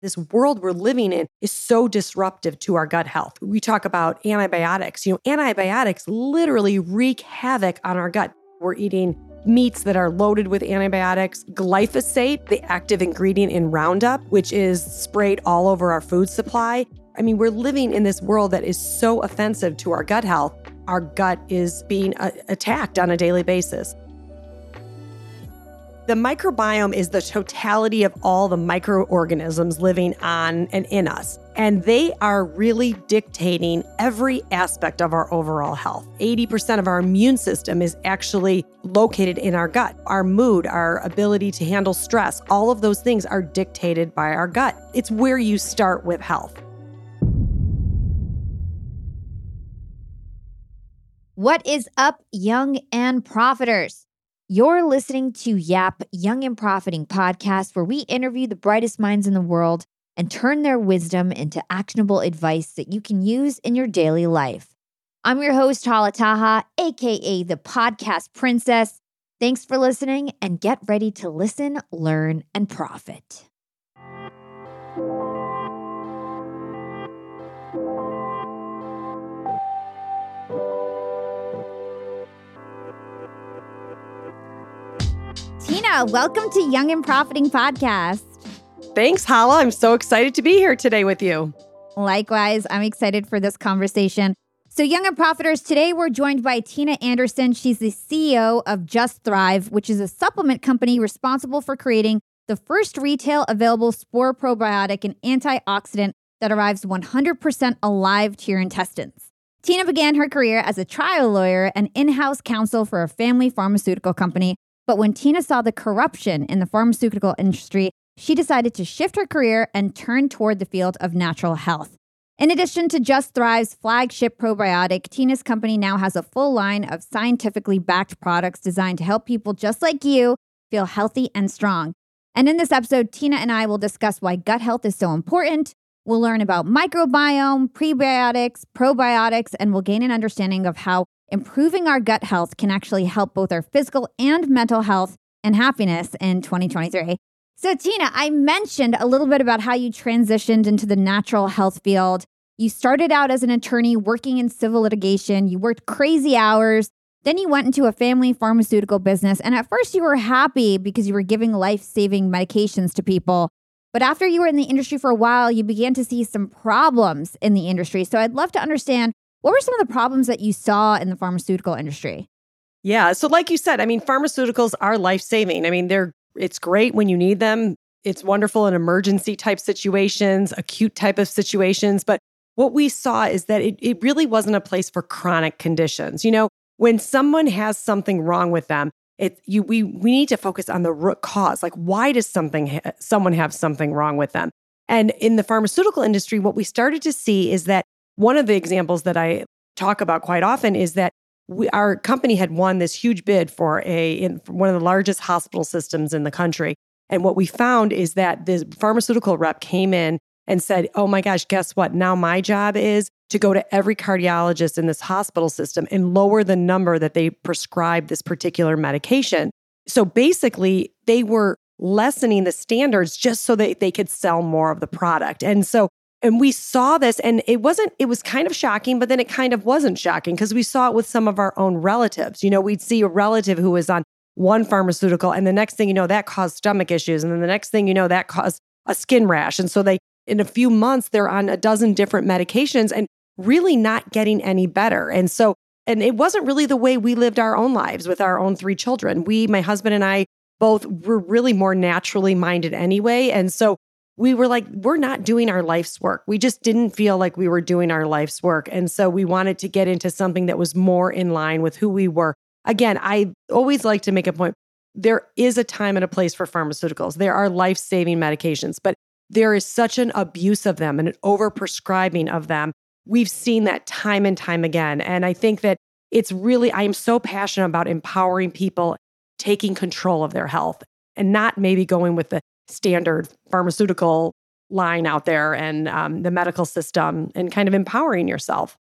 this world we're living in is so disruptive to our gut health. We talk about antibiotics. You know, antibiotics literally wreak havoc on our gut. We're eating meats that are loaded with antibiotics, glyphosate, the active ingredient in Roundup, which is sprayed all over our food supply. I mean, we're living in this world that is so offensive to our gut health. Our gut is being uh, attacked on a daily basis. The microbiome is the totality of all the microorganisms living on and in us. And they are really dictating every aspect of our overall health. 80% of our immune system is actually located in our gut. Our mood, our ability to handle stress, all of those things are dictated by our gut. It's where you start with health. What is up, young and profiters? You're listening to Yap Young and Profiting podcast, where we interview the brightest minds in the world and turn their wisdom into actionable advice that you can use in your daily life. I'm your host, Hala Taha, aka the podcast princess. Thanks for listening and get ready to listen, learn, and profit. Tina, welcome to Young and Profiting Podcast. Thanks, Hala. I'm so excited to be here today with you. Likewise, I'm excited for this conversation. So, Young and Profiters, today we're joined by Tina Anderson. She's the CEO of Just Thrive, which is a supplement company responsible for creating the first retail available spore probiotic and antioxidant that arrives 100% alive to your intestines. Tina began her career as a trial lawyer and in house counsel for a family pharmaceutical company but when Tina saw the corruption in the pharmaceutical industry, she decided to shift her career and turn toward the field of natural health. In addition to Just Thrive's flagship probiotic, Tina's company now has a full line of scientifically backed products designed to help people just like you feel healthy and strong. And in this episode, Tina and I will discuss why gut health is so important. We'll learn about microbiome, prebiotics, probiotics, and we'll gain an understanding of how improving our gut health can actually help both our physical and mental health and happiness in 2023. So, Tina, I mentioned a little bit about how you transitioned into the natural health field. You started out as an attorney working in civil litigation, you worked crazy hours. Then you went into a family pharmaceutical business. And at first, you were happy because you were giving life saving medications to people. But after you were in the industry for a while, you began to see some problems in the industry. So I'd love to understand what were some of the problems that you saw in the pharmaceutical industry? Yeah. So, like you said, I mean, pharmaceuticals are life saving. I mean, they're it's great when you need them. It's wonderful in emergency type situations, acute type of situations. But what we saw is that it, it really wasn't a place for chronic conditions. You know, when someone has something wrong with them, it you we we need to focus on the root cause. Like, why does something someone have something wrong with them? And in the pharmaceutical industry, what we started to see is that one of the examples that I talk about quite often is that we, our company had won this huge bid for a in one of the largest hospital systems in the country. And what we found is that the pharmaceutical rep came in and said, "Oh my gosh, guess what? Now my job is to go to every cardiologist in this hospital system and lower the number that they prescribe this particular medication." So basically, they were lessening the standards just so that they could sell more of the product. And so and we saw this, and it wasn't, it was kind of shocking, but then it kind of wasn't shocking because we saw it with some of our own relatives. You know, we'd see a relative who was on one pharmaceutical, and the next thing you know, that caused stomach issues. And then the next thing you know, that caused a skin rash. And so they, in a few months, they're on a dozen different medications and really not getting any better. And so, and it wasn't really the way we lived our own lives with our own three children. We, my husband and I, both were really more naturally minded anyway. And so we were like, we're not doing our life's work. We just didn't feel like we were doing our life's work. And so we wanted to get into something that was more in line with who we were. Again, I always like to make a point there is a time and a place for pharmaceuticals, there are life saving medications, but there is such an abuse of them and an overprescribing of them. We've seen that time and time again. And I think that it's really, I am so passionate about empowering people taking control of their health and not maybe going with the standard pharmaceutical line out there and um, the medical system and kind of empowering yourself.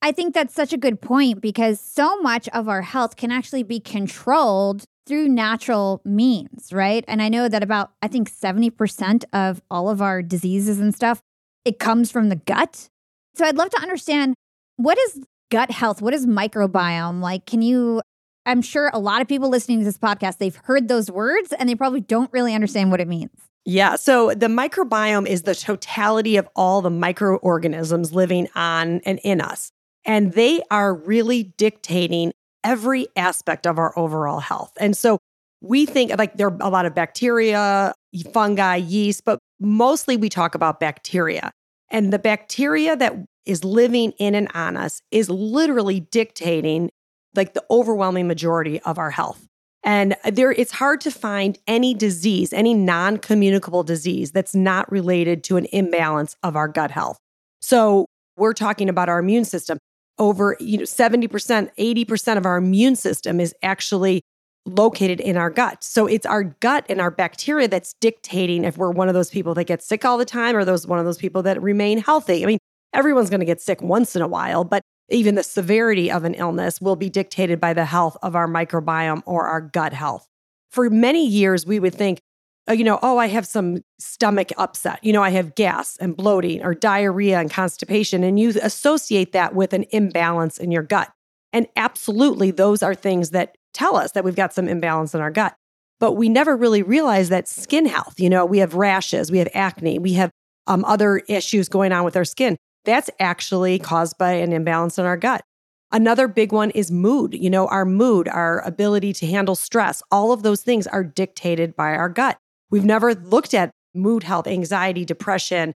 I think that's such a good point because so much of our health can actually be controlled through natural means, right? And I know that about, I think 70% of all of our diseases and stuff, it comes from the gut. So I'd love to understand what is gut health? What is microbiome? Like, can you, I'm sure a lot of people listening to this podcast, they've heard those words and they probably don't really understand what it means. Yeah. So the microbiome is the totality of all the microorganisms living on and in us. And they are really dictating every aspect of our overall health. And so we think like there are a lot of bacteria, fungi, yeast, but mostly we talk about bacteria. And the bacteria that is living in and on us is literally dictating like the overwhelming majority of our health. And there it's hard to find any disease, any non-communicable disease that's not related to an imbalance of our gut health. So, we're talking about our immune system. Over, you know, 70%, 80% of our immune system is actually located in our gut. So it's our gut and our bacteria that's dictating if we're one of those people that get sick all the time or those one of those people that remain healthy. I mean, everyone's going to get sick once in a while, but even the severity of an illness will be dictated by the health of our microbiome or our gut health. For many years, we would think, oh, you know, oh, I have some stomach upset. You know, I have gas and bloating or diarrhea and constipation. And you associate that with an imbalance in your gut. And absolutely, those are things that tell us that we've got some imbalance in our gut. But we never really realize that skin health, you know, we have rashes, we have acne, we have um, other issues going on with our skin. That's actually caused by an imbalance in our gut. Another big one is mood. You know, our mood, our ability to handle stress, all of those things are dictated by our gut. We've never looked at mood health, anxiety, depression,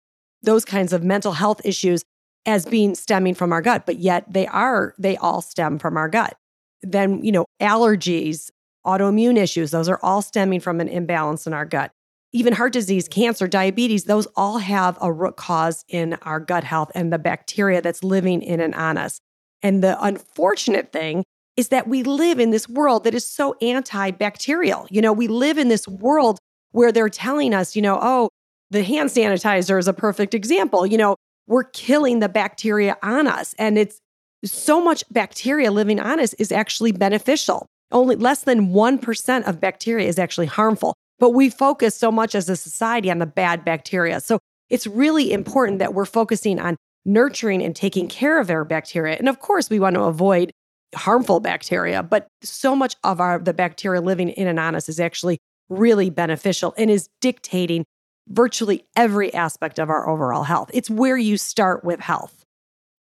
those kinds of mental health issues as being stemming from our gut, but yet they are, they all stem from our gut. Then, you know, allergies, autoimmune issues, those are all stemming from an imbalance in our gut. Even heart disease, cancer, diabetes, those all have a root cause in our gut health and the bacteria that's living in and on us. And the unfortunate thing is that we live in this world that is so antibacterial. You know, we live in this world where they're telling us, you know, oh, the hand sanitizer is a perfect example. You know, we're killing the bacteria on us. And it's so much bacteria living on us is actually beneficial. Only less than 1% of bacteria is actually harmful. But we focus so much as a society on the bad bacteria. So it's really important that we're focusing on nurturing and taking care of our bacteria. And of course, we want to avoid harmful bacteria, but so much of our the bacteria living in and on us is actually really beneficial and is dictating virtually every aspect of our overall health. It's where you start with health.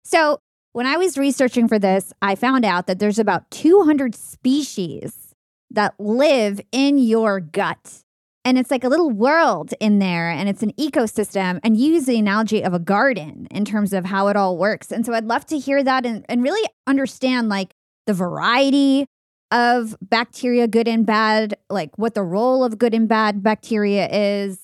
So, when I was researching for this, I found out that there's about 200 species that live in your gut. And it's like a little world in there, and it's an ecosystem. And you use the analogy of a garden in terms of how it all works. And so I'd love to hear that and, and really understand like the variety of bacteria, good and bad, like what the role of good and bad bacteria is,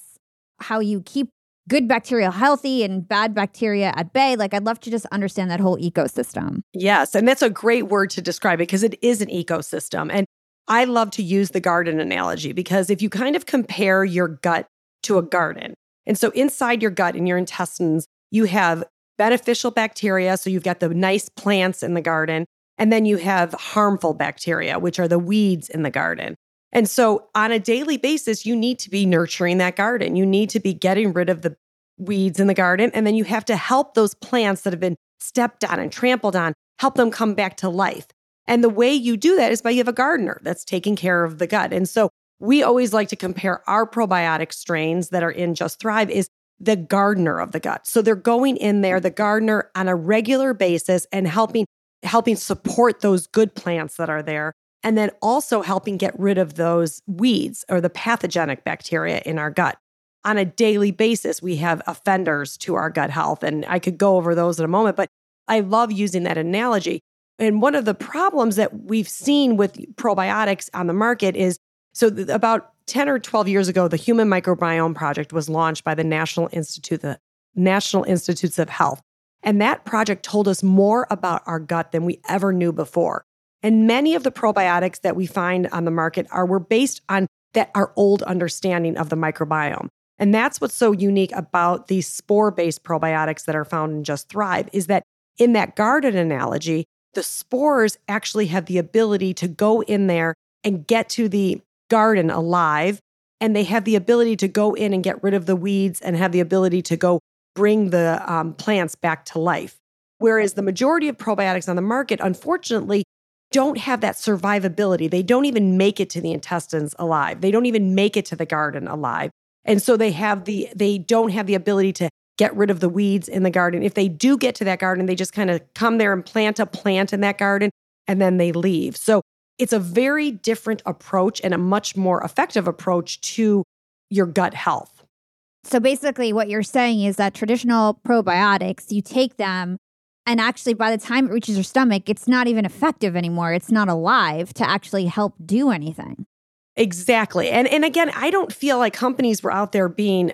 how you keep good bacteria healthy and bad bacteria at bay. Like, I'd love to just understand that whole ecosystem. Yes. And that's a great word to describe it because it is an ecosystem. And I love to use the garden analogy because if you kind of compare your gut to a garden, and so inside your gut and your intestines, you have beneficial bacteria. So you've got the nice plants in the garden. And then you have harmful bacteria, which are the weeds in the garden. And so on a daily basis, you need to be nurturing that garden. You need to be getting rid of the weeds in the garden. And then you have to help those plants that have been stepped on and trampled on, help them come back to life. And the way you do that is by you have a gardener that's taking care of the gut. And so we always like to compare our probiotic strains that are in Just Thrive is the gardener of the gut. So they're going in there, the gardener on a regular basis and helping helping support those good plants that are there and then also helping get rid of those weeds or the pathogenic bacteria in our gut. On a daily basis, we have offenders to our gut health. And I could go over those in a moment, but I love using that analogy. And one of the problems that we've seen with probiotics on the market is so about 10 or 12 years ago, the Human Microbiome Project was launched by the National Institute, the National Institutes of Health. And that project told us more about our gut than we ever knew before. And many of the probiotics that we find on the market are were based on that our old understanding of the microbiome. And that's what's so unique about these spore-based probiotics that are found in Just Thrive is that in that garden analogy, the spores actually have the ability to go in there and get to the garden alive. And they have the ability to go in and get rid of the weeds and have the ability to go bring the um, plants back to life. Whereas the majority of probiotics on the market, unfortunately, don't have that survivability. They don't even make it to the intestines alive. They don't even make it to the garden alive. And so they have the they don't have the ability to get rid of the weeds in the garden. If they do get to that garden, they just kind of come there and plant a plant in that garden and then they leave. So it's a very different approach and a much more effective approach to your gut health. So basically, what you're saying is that traditional probiotics, you take them, and actually, by the time it reaches your stomach, it's not even effective anymore. It's not alive to actually help do anything. Exactly. And and again, I don't feel like companies were out there being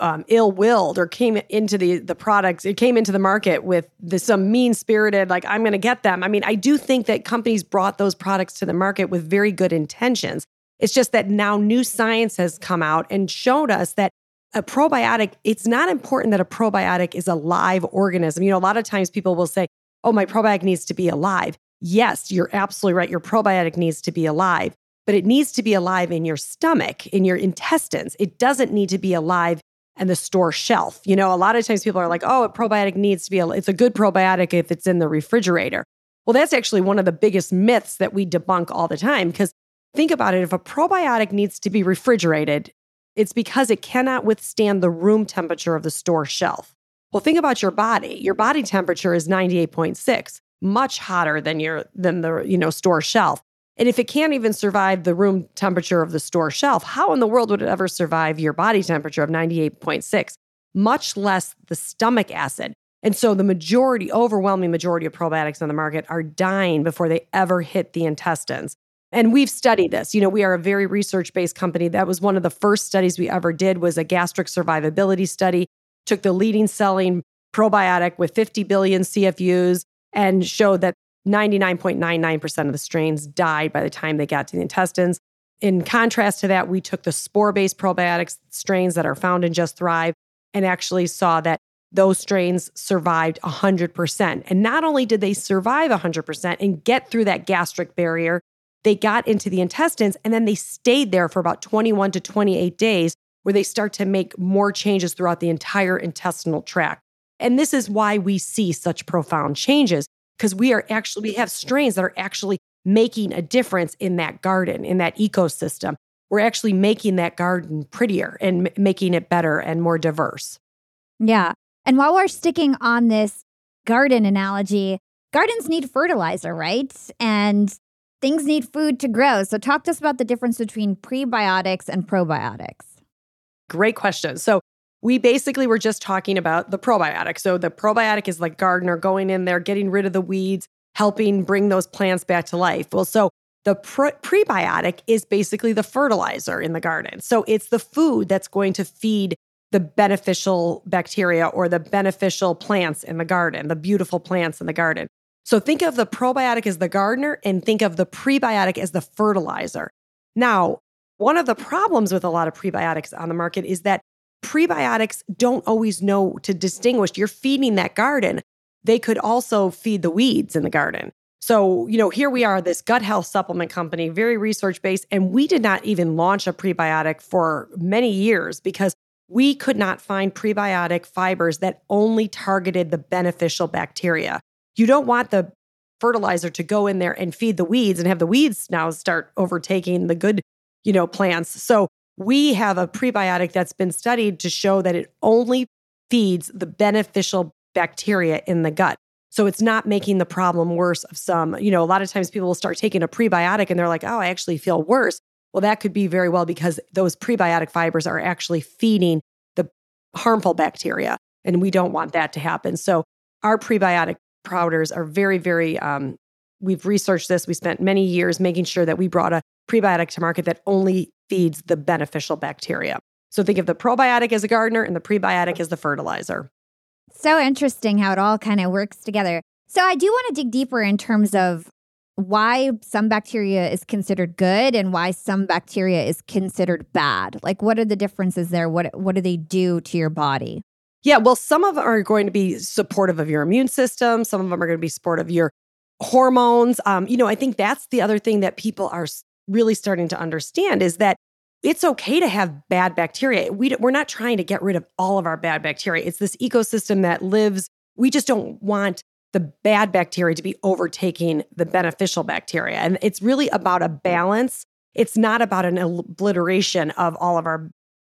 um, ill-willed or came into the the products it came into the market with this some mean-spirited like i'm going to get them. I mean i do think that companies brought those products to the market with very good intentions. It's just that now new science has come out and showed us that a probiotic it's not important that a probiotic is a live organism. You know a lot of times people will say oh my probiotic needs to be alive. Yes you're absolutely right your probiotic needs to be alive but it needs to be alive in your stomach in your intestines. It doesn't need to be alive and the store shelf. You know, a lot of times people are like, oh, a probiotic needs to be, a, it's a good probiotic if it's in the refrigerator. Well, that's actually one of the biggest myths that we debunk all the time. Because think about it if a probiotic needs to be refrigerated, it's because it cannot withstand the room temperature of the store shelf. Well, think about your body. Your body temperature is 98.6, much hotter than your than the, you know, store shelf. And if it can't even survive the room temperature of the store shelf, how in the world would it ever survive your body temperature of 98.6, much less the stomach acid? And so the majority, overwhelming majority of probiotics on the market are dying before they ever hit the intestines. And we've studied this. You know, we are a very research-based company. That was one of the first studies we ever did was a gastric survivability study. Took the leading selling probiotic with 50 billion CFUs and showed that 99.99% of the strains died by the time they got to the intestines. In contrast to that, we took the spore based probiotics strains that are found in Just Thrive and actually saw that those strains survived 100%. And not only did they survive 100% and get through that gastric barrier, they got into the intestines and then they stayed there for about 21 to 28 days where they start to make more changes throughout the entire intestinal tract. And this is why we see such profound changes because we are actually, we have strains that are actually making a difference in that garden, in that ecosystem. We're actually making that garden prettier and m- making it better and more diverse. Yeah. And while we're sticking on this garden analogy, gardens need fertilizer, right? And things need food to grow. So, talk to us about the difference between prebiotics and probiotics. Great question. So, we basically were just talking about the probiotic. So the probiotic is like gardener going in there, getting rid of the weeds, helping bring those plants back to life. Well, so the pre- prebiotic is basically the fertilizer in the garden. So it's the food that's going to feed the beneficial bacteria or the beneficial plants in the garden, the beautiful plants in the garden. So think of the probiotic as the gardener and think of the prebiotic as the fertilizer. Now, one of the problems with a lot of prebiotics on the market is that prebiotics don't always know to distinguish. You're feeding that garden. They could also feed the weeds in the garden. So, you know, here we are, this gut health supplement company, very research based, and we did not even launch a prebiotic for many years because we could not find prebiotic fibers that only targeted the beneficial bacteria. You don't want the fertilizer to go in there and feed the weeds and have the weeds now start overtaking the good, you know, plants. So we have a prebiotic that's been studied to show that it only feeds the beneficial bacteria in the gut. So it's not making the problem worse of some, you know, a lot of times people will start taking a prebiotic and they're like, oh, I actually feel worse. Well, that could be very well because those prebiotic fibers are actually feeding the harmful bacteria. And we don't want that to happen. So our prebiotic powders are very, very, um, we've researched this. We spent many years making sure that we brought a prebiotic to market that only feeds the beneficial bacteria. So think of the probiotic as a gardener and the prebiotic as the fertilizer. So interesting how it all kind of works together. So I do want to dig deeper in terms of why some bacteria is considered good and why some bacteria is considered bad. Like what are the differences there? What what do they do to your body? Yeah, well, some of them are going to be supportive of your immune system. Some of them are going to be supportive of your hormones. Um, you know, I think that's the other thing that people are really starting to understand is that it's okay to have bad bacteria. We, we're not trying to get rid of all of our bad bacteria. It's this ecosystem that lives. We just don't want the bad bacteria to be overtaking the beneficial bacteria. And it's really about a balance. It's not about an obliteration of all of our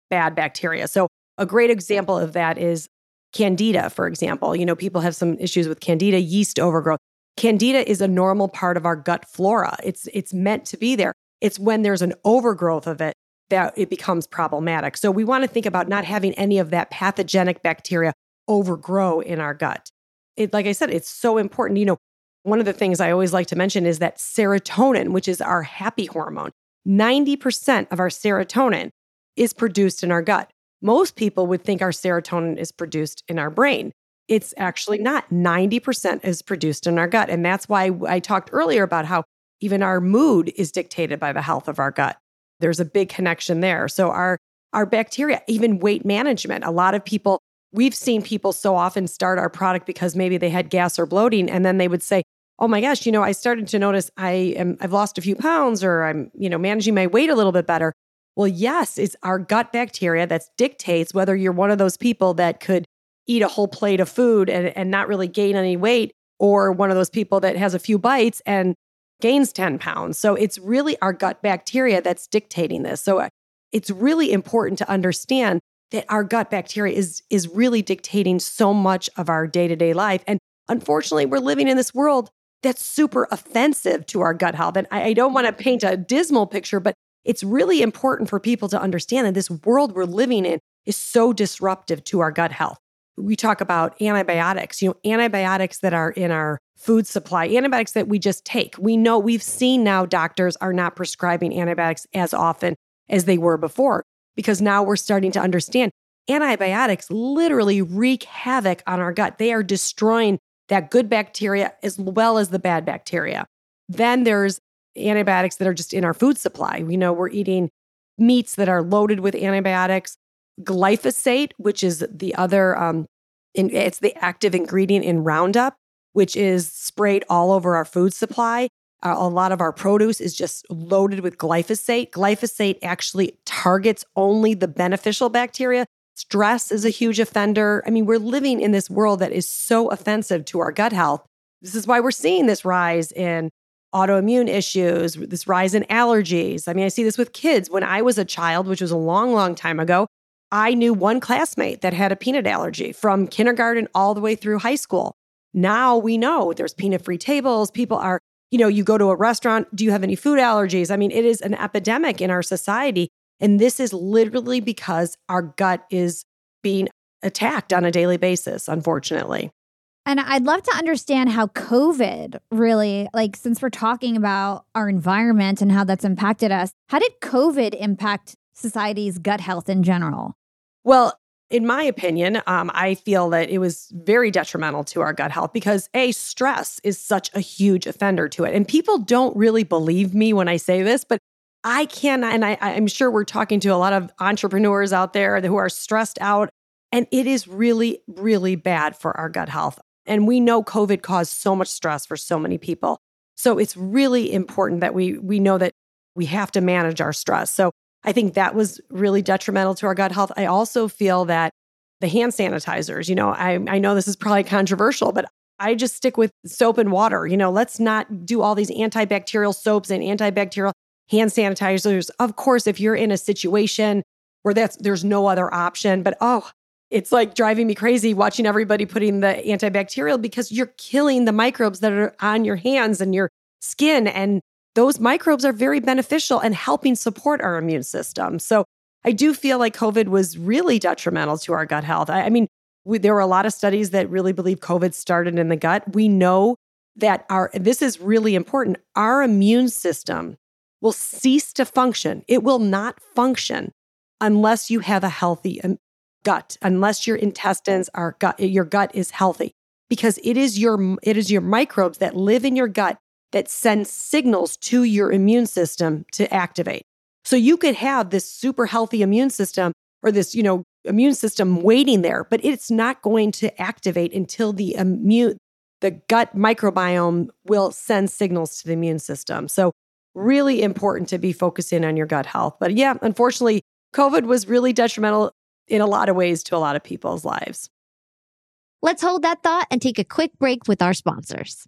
bad bacteria. So, a great example of that is candida, for example. You know, people have some issues with candida yeast overgrowth. Candida is a normal part of our gut flora. It's it's meant to be there. It's when there's an overgrowth of it that it becomes problematic. So we want to think about not having any of that pathogenic bacteria overgrow in our gut. It like I said, it's so important. You know, one of the things I always like to mention is that serotonin, which is our happy hormone, 90% of our serotonin is produced in our gut. Most people would think our serotonin is produced in our brain. It's actually not. 90% is produced in our gut. And that's why I talked earlier about how even our mood is dictated by the health of our gut. There's a big connection there. So our our bacteria, even weight management. A lot of people, we've seen people so often start our product because maybe they had gas or bloating and then they would say, "Oh my gosh, you know, I started to notice I am I've lost a few pounds or I'm, you know, managing my weight a little bit better." Well, yes, it's our gut bacteria that dictates whether you're one of those people that could eat a whole plate of food and, and not really gain any weight, or one of those people that has a few bites and gains 10 pounds. So it's really our gut bacteria that's dictating this. So uh, it's really important to understand that our gut bacteria is, is really dictating so much of our day to day life. And unfortunately, we're living in this world that's super offensive to our gut health. And I, I don't want to paint a dismal picture, but it's really important for people to understand that this world we're living in is so disruptive to our gut health we talk about antibiotics, you know, antibiotics that are in our food supply, antibiotics that we just take. We know we've seen now doctors are not prescribing antibiotics as often as they were before because now we're starting to understand antibiotics literally wreak havoc on our gut. They are destroying that good bacteria as well as the bad bacteria. Then there's antibiotics that are just in our food supply. We know we're eating meats that are loaded with antibiotics glyphosate, which is the other, um, in, it's the active ingredient in Roundup, which is sprayed all over our food supply. Uh, a lot of our produce is just loaded with glyphosate. Glyphosate actually targets only the beneficial bacteria. Stress is a huge offender. I mean, we're living in this world that is so offensive to our gut health. This is why we're seeing this rise in autoimmune issues, this rise in allergies. I mean, I see this with kids. When I was a child, which was a long, long time ago, I knew one classmate that had a peanut allergy from kindergarten all the way through high school. Now we know there's peanut free tables. People are, you know, you go to a restaurant, do you have any food allergies? I mean, it is an epidemic in our society. And this is literally because our gut is being attacked on a daily basis, unfortunately. And I'd love to understand how COVID really, like, since we're talking about our environment and how that's impacted us, how did COVID impact society's gut health in general? Well, in my opinion, um, I feel that it was very detrimental to our gut health because A, stress is such a huge offender to it. And people don't really believe me when I say this, but I can, and I, I'm sure we're talking to a lot of entrepreneurs out there who are stressed out. And it is really, really bad for our gut health. And we know COVID caused so much stress for so many people. So it's really important that we we know that we have to manage our stress. So I think that was really detrimental to our gut health. I also feel that the hand sanitizers, you know, I, I know this is probably controversial, but I just stick with soap and water. You know, let's not do all these antibacterial soaps and antibacterial hand sanitizers. Of course, if you're in a situation where that's there's no other option, but oh, it's like driving me crazy watching everybody putting the antibacterial because you're killing the microbes that are on your hands and your skin and those microbes are very beneficial and helping support our immune system. So I do feel like COVID was really detrimental to our gut health. I, I mean, we, there were a lot of studies that really believe COVID started in the gut. We know that our, this is really important, our immune system will cease to function. It will not function unless you have a healthy um, gut, unless your intestines are gut, your gut is healthy because it is your it is your microbes that live in your gut that sends signals to your immune system to activate. So you could have this super healthy immune system or this, you know, immune system waiting there, but it's not going to activate until the immune the gut microbiome will send signals to the immune system. So really important to be focusing on your gut health. But yeah, unfortunately, COVID was really detrimental in a lot of ways to a lot of people's lives. Let's hold that thought and take a quick break with our sponsors.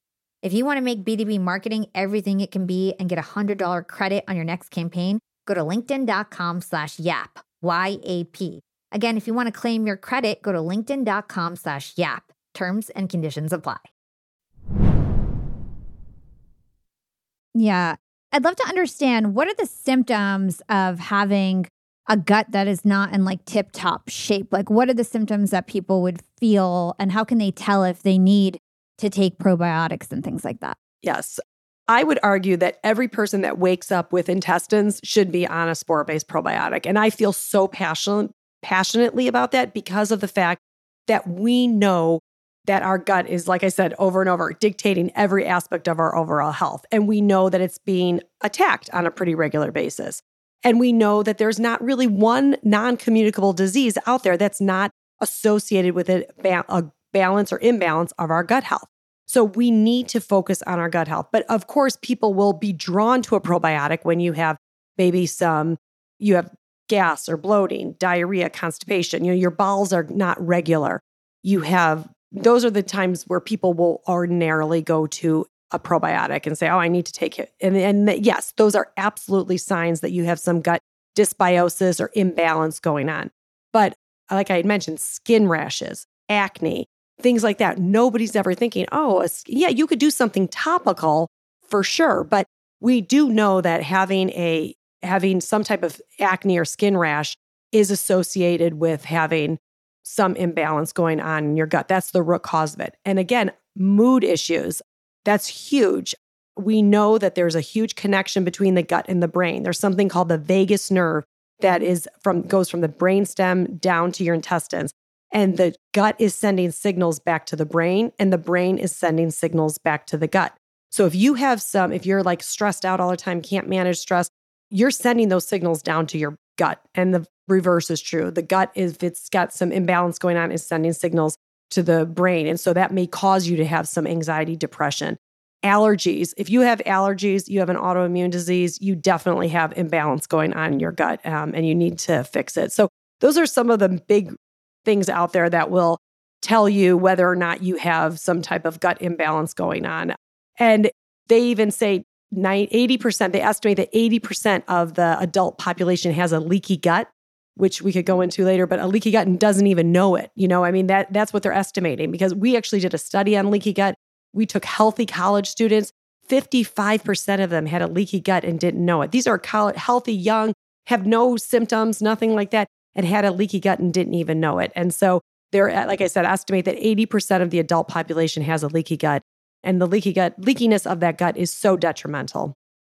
If you want to make B2B marketing everything it can be and get a $100 credit on your next campaign, go to linkedin.com slash yap, Y-A-P. Again, if you want to claim your credit, go to linkedin.com slash yap. Terms and conditions apply. Yeah. I'd love to understand what are the symptoms of having a gut that is not in like tip top shape? Like, what are the symptoms that people would feel, and how can they tell if they need to take probiotics and things like that? Yes. I would argue that every person that wakes up with intestines should be on a spore based probiotic. And I feel so passionate, passionately about that because of the fact that we know that our gut is, like I said, over and over, dictating every aspect of our overall health. And we know that it's being attacked on a pretty regular basis. And we know that there's not really one non communicable disease out there that's not associated with a, a balance or imbalance of our gut health. So we need to focus on our gut health. But of course, people will be drawn to a probiotic when you have maybe some, you have gas or bloating, diarrhea, constipation, you know, your bowels are not regular. You have those are the times where people will ordinarily go to a probiotic and say, "Oh, I need to take it." And and yes, those are absolutely signs that you have some gut dysbiosis or imbalance going on. But like I had mentioned, skin rashes, acne, things like that. Nobody's ever thinking, "Oh, yeah, you could do something topical for sure." But we do know that having a having some type of acne or skin rash is associated with having some imbalance going on in your gut. That's the root cause of it. And again, mood issues, that's huge. We know that there's a huge connection between the gut and the brain. There's something called the vagus nerve that is from goes from the brainstem down to your intestines. And the gut is sending signals back to the brain, and the brain is sending signals back to the gut. So if you have some, if you're like stressed out all the time, can't manage stress, you're sending those signals down to your gut. And the reverse is true. The gut, is if it's got some imbalance going on, is sending signals to the brain. And so that may cause you to have some anxiety, depression. Allergies. If you have allergies, you have an autoimmune disease, you definitely have imbalance going on in your gut um, and you need to fix it. So, those are some of the big things out there that will tell you whether or not you have some type of gut imbalance going on. And they even say 80%, they estimate that 80% of the adult population has a leaky gut which we could go into later, but a leaky gut and doesn't even know it. You know, I mean, that that's what they're estimating because we actually did a study on leaky gut. We took healthy college students. 55% of them had a leaky gut and didn't know it. These are college, healthy, young, have no symptoms, nothing like that, and had a leaky gut and didn't even know it. And so they're, like I said, estimate that 80% of the adult population has a leaky gut. And the leaky gut, leakiness of that gut is so detrimental.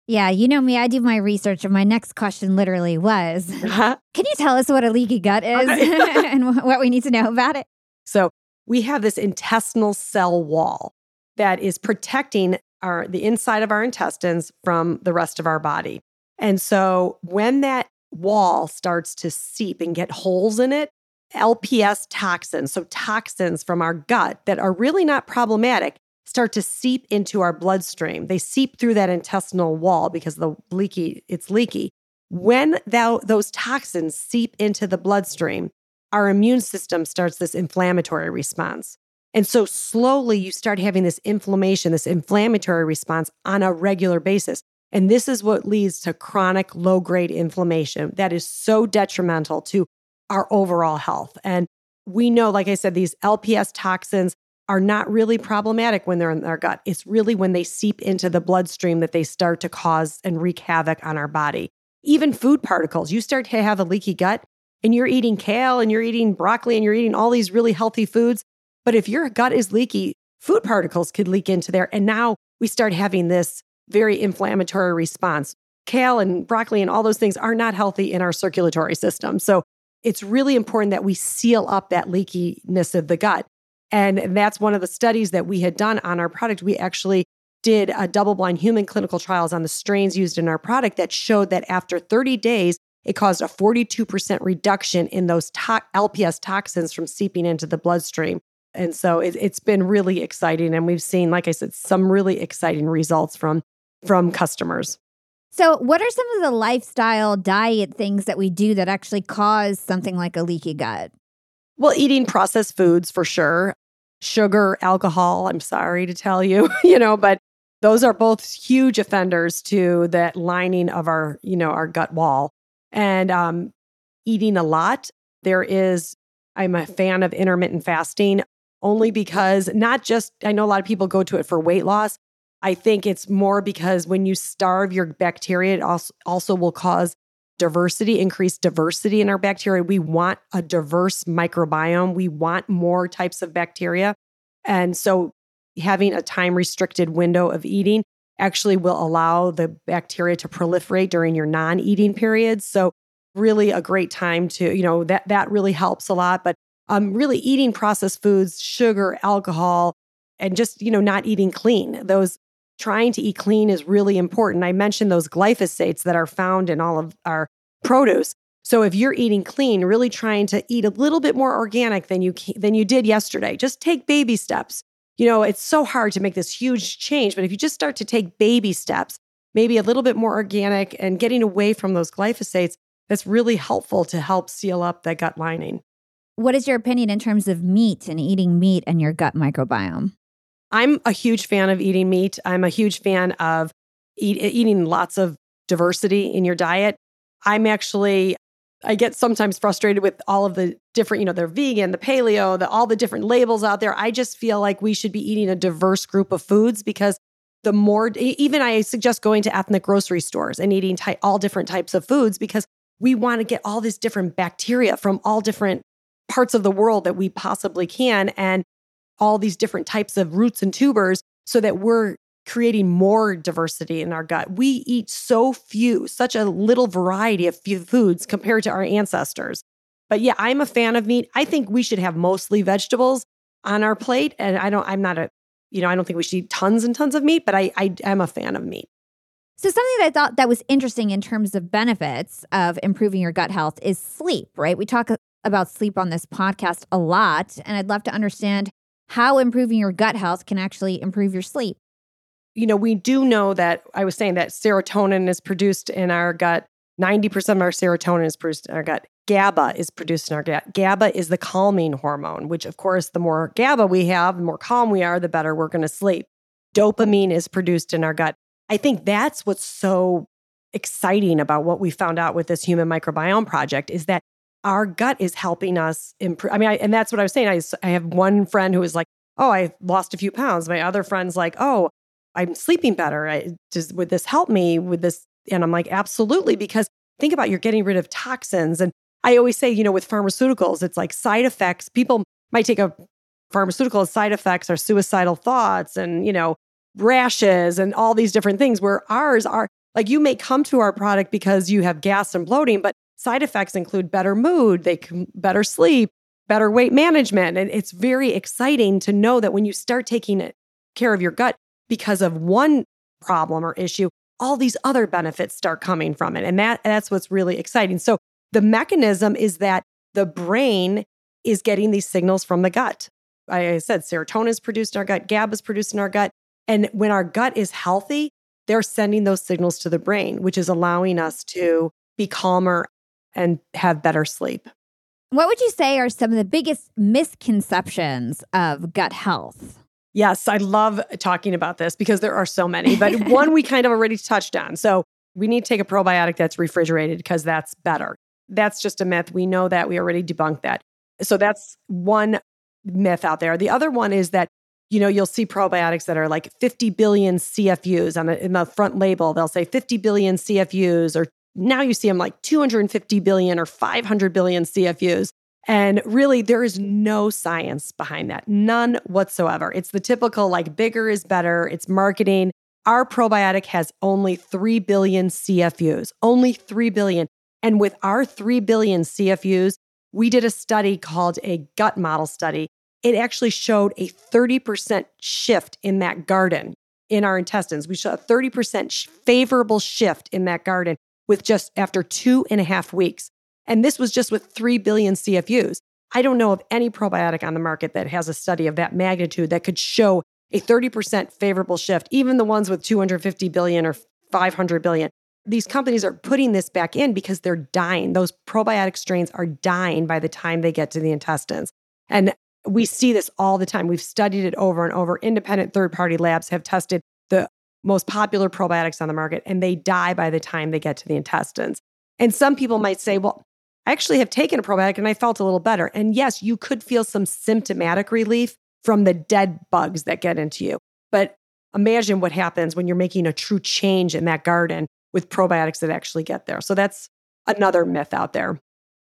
Yeah, you know me, I do my research, and my next question literally was uh-huh. Can you tell us what a leaky gut is and what we need to know about it? So, we have this intestinal cell wall that is protecting our the inside of our intestines from the rest of our body. And so, when that wall starts to seep and get holes in it, LPS toxins, so toxins from our gut that are really not problematic, start to seep into our bloodstream. They seep through that intestinal wall because the leaky, it's leaky. When thou, those toxins seep into the bloodstream, our immune system starts this inflammatory response. And so slowly you start having this inflammation, this inflammatory response on a regular basis. And this is what leads to chronic low grade inflammation that is so detrimental to our overall health. And we know, like I said, these LPS toxins are not really problematic when they're in our gut. It's really when they seep into the bloodstream that they start to cause and wreak havoc on our body. Even food particles, you start to have a leaky gut and you're eating kale and you're eating broccoli and you're eating all these really healthy foods. But if your gut is leaky, food particles could leak into there. And now we start having this very inflammatory response. Kale and broccoli and all those things are not healthy in our circulatory system. So it's really important that we seal up that leakiness of the gut. And that's one of the studies that we had done on our product. We actually did a double blind human clinical trials on the strains used in our product that showed that after 30 days, it caused a 42% reduction in those to- LPS toxins from seeping into the bloodstream. And so it, it's been really exciting. And we've seen, like I said, some really exciting results from, from customers. So, what are some of the lifestyle diet things that we do that actually cause something like a leaky gut? Well, eating processed foods for sure, sugar, alcohol, I'm sorry to tell you, you know, but those are both huge offenders to that lining of our, you know, our gut wall. And um, eating a lot, there is, I'm a fan of intermittent fasting only because not just, I know a lot of people go to it for weight loss. I think it's more because when you starve your bacteria, it also, also will cause diversity, increased diversity in our bacteria. We want a diverse microbiome. We want more types of bacteria. And so having a time restricted window of eating actually will allow the bacteria to proliferate during your non eating periods. So, really a great time to, you know, that, that really helps a lot. But um, really eating processed foods, sugar, alcohol, and just, you know, not eating clean. Those trying to eat clean is really important. I mentioned those glyphosates that are found in all of our produce. So if you're eating clean, really trying to eat a little bit more organic than you than you did yesterday, just take baby steps. You know, it's so hard to make this huge change, but if you just start to take baby steps, maybe a little bit more organic and getting away from those glyphosates, that's really helpful to help seal up that gut lining. What is your opinion in terms of meat and eating meat and your gut microbiome? I'm a huge fan of eating meat. I'm a huge fan of eat, eating lots of diversity in your diet. I'm actually, I get sometimes frustrated with all of the different, you know, the vegan, the paleo, the all the different labels out there. I just feel like we should be eating a diverse group of foods because the more, even I suggest going to ethnic grocery stores and eating ty- all different types of foods because we want to get all these different bacteria from all different parts of the world that we possibly can and all these different types of roots and tubers so that we're creating more diversity in our gut. We eat so few, such a little variety of foods compared to our ancestors. But yeah, I'm a fan of meat. I think we should have mostly vegetables on our plate. And I don't, I'm not a, you know, I don't think we should eat tons and tons of meat, but I, I am a fan of meat. So, something that I thought that was interesting in terms of benefits of improving your gut health is sleep, right? We talk about sleep on this podcast a lot, and I'd love to understand how improving your gut health can actually improve your sleep. You know, we do know that I was saying that serotonin is produced in our gut. 90% of our serotonin is produced in our gut. GABA is produced in our gut. GABA is the calming hormone, which, of course, the more GABA we have, the more calm we are, the better we're going to sleep. Dopamine is produced in our gut. I think that's what's so exciting about what we found out with this human microbiome project is that our gut is helping us improve. I mean, I, and that's what I was saying. I, I have one friend who is like, oh, I lost a few pounds. My other friend's like, oh, I'm sleeping better. I, does, would this help me with this? And I'm like, absolutely. Because think about you're getting rid of toxins. And I always say, you know, with pharmaceuticals, it's like side effects. People might take a pharmaceutical side effects are suicidal thoughts and, you know, rashes and all these different things where ours are like you may come to our product because you have gas and bloating, but Side effects include better mood, they can better sleep, better weight management. And it's very exciting to know that when you start taking care of your gut because of one problem or issue, all these other benefits start coming from it. And that, that's what's really exciting. So the mechanism is that the brain is getting these signals from the gut. I said serotonin is produced in our gut, GABA is produced in our gut. And when our gut is healthy, they're sending those signals to the brain, which is allowing us to be calmer and have better sleep. What would you say are some of the biggest misconceptions of gut health? Yes, I love talking about this because there are so many, but one we kind of already touched on. So we need to take a probiotic that's refrigerated because that's better. That's just a myth. We know that. We already debunked that. So that's one myth out there. The other one is that, you know, you'll see probiotics that are like 50 billion CFUs on the, in the front label. They'll say 50 billion CFUs, or now you see them like 250 billion or 500 billion CFUs. And really, there is no science behind that, none whatsoever. It's the typical like bigger is better, it's marketing. Our probiotic has only 3 billion CFUs, only 3 billion. And with our 3 billion CFUs, we did a study called a gut model study. It actually showed a 30% shift in that garden in our intestines. We saw a 30% favorable shift in that garden with just after two and a half weeks. And this was just with 3 billion CFUs. I don't know of any probiotic on the market that has a study of that magnitude that could show a 30% favorable shift, even the ones with 250 billion or 500 billion these companies are putting this back in because they're dying. Those probiotic strains are dying by the time they get to the intestines. And we see this all the time. We've studied it over and over. Independent third party labs have tested the most popular probiotics on the market and they die by the time they get to the intestines. And some people might say, well, I actually have taken a probiotic and I felt a little better. And yes, you could feel some symptomatic relief from the dead bugs that get into you. But imagine what happens when you're making a true change in that garden with probiotics that actually get there. So that's another myth out there.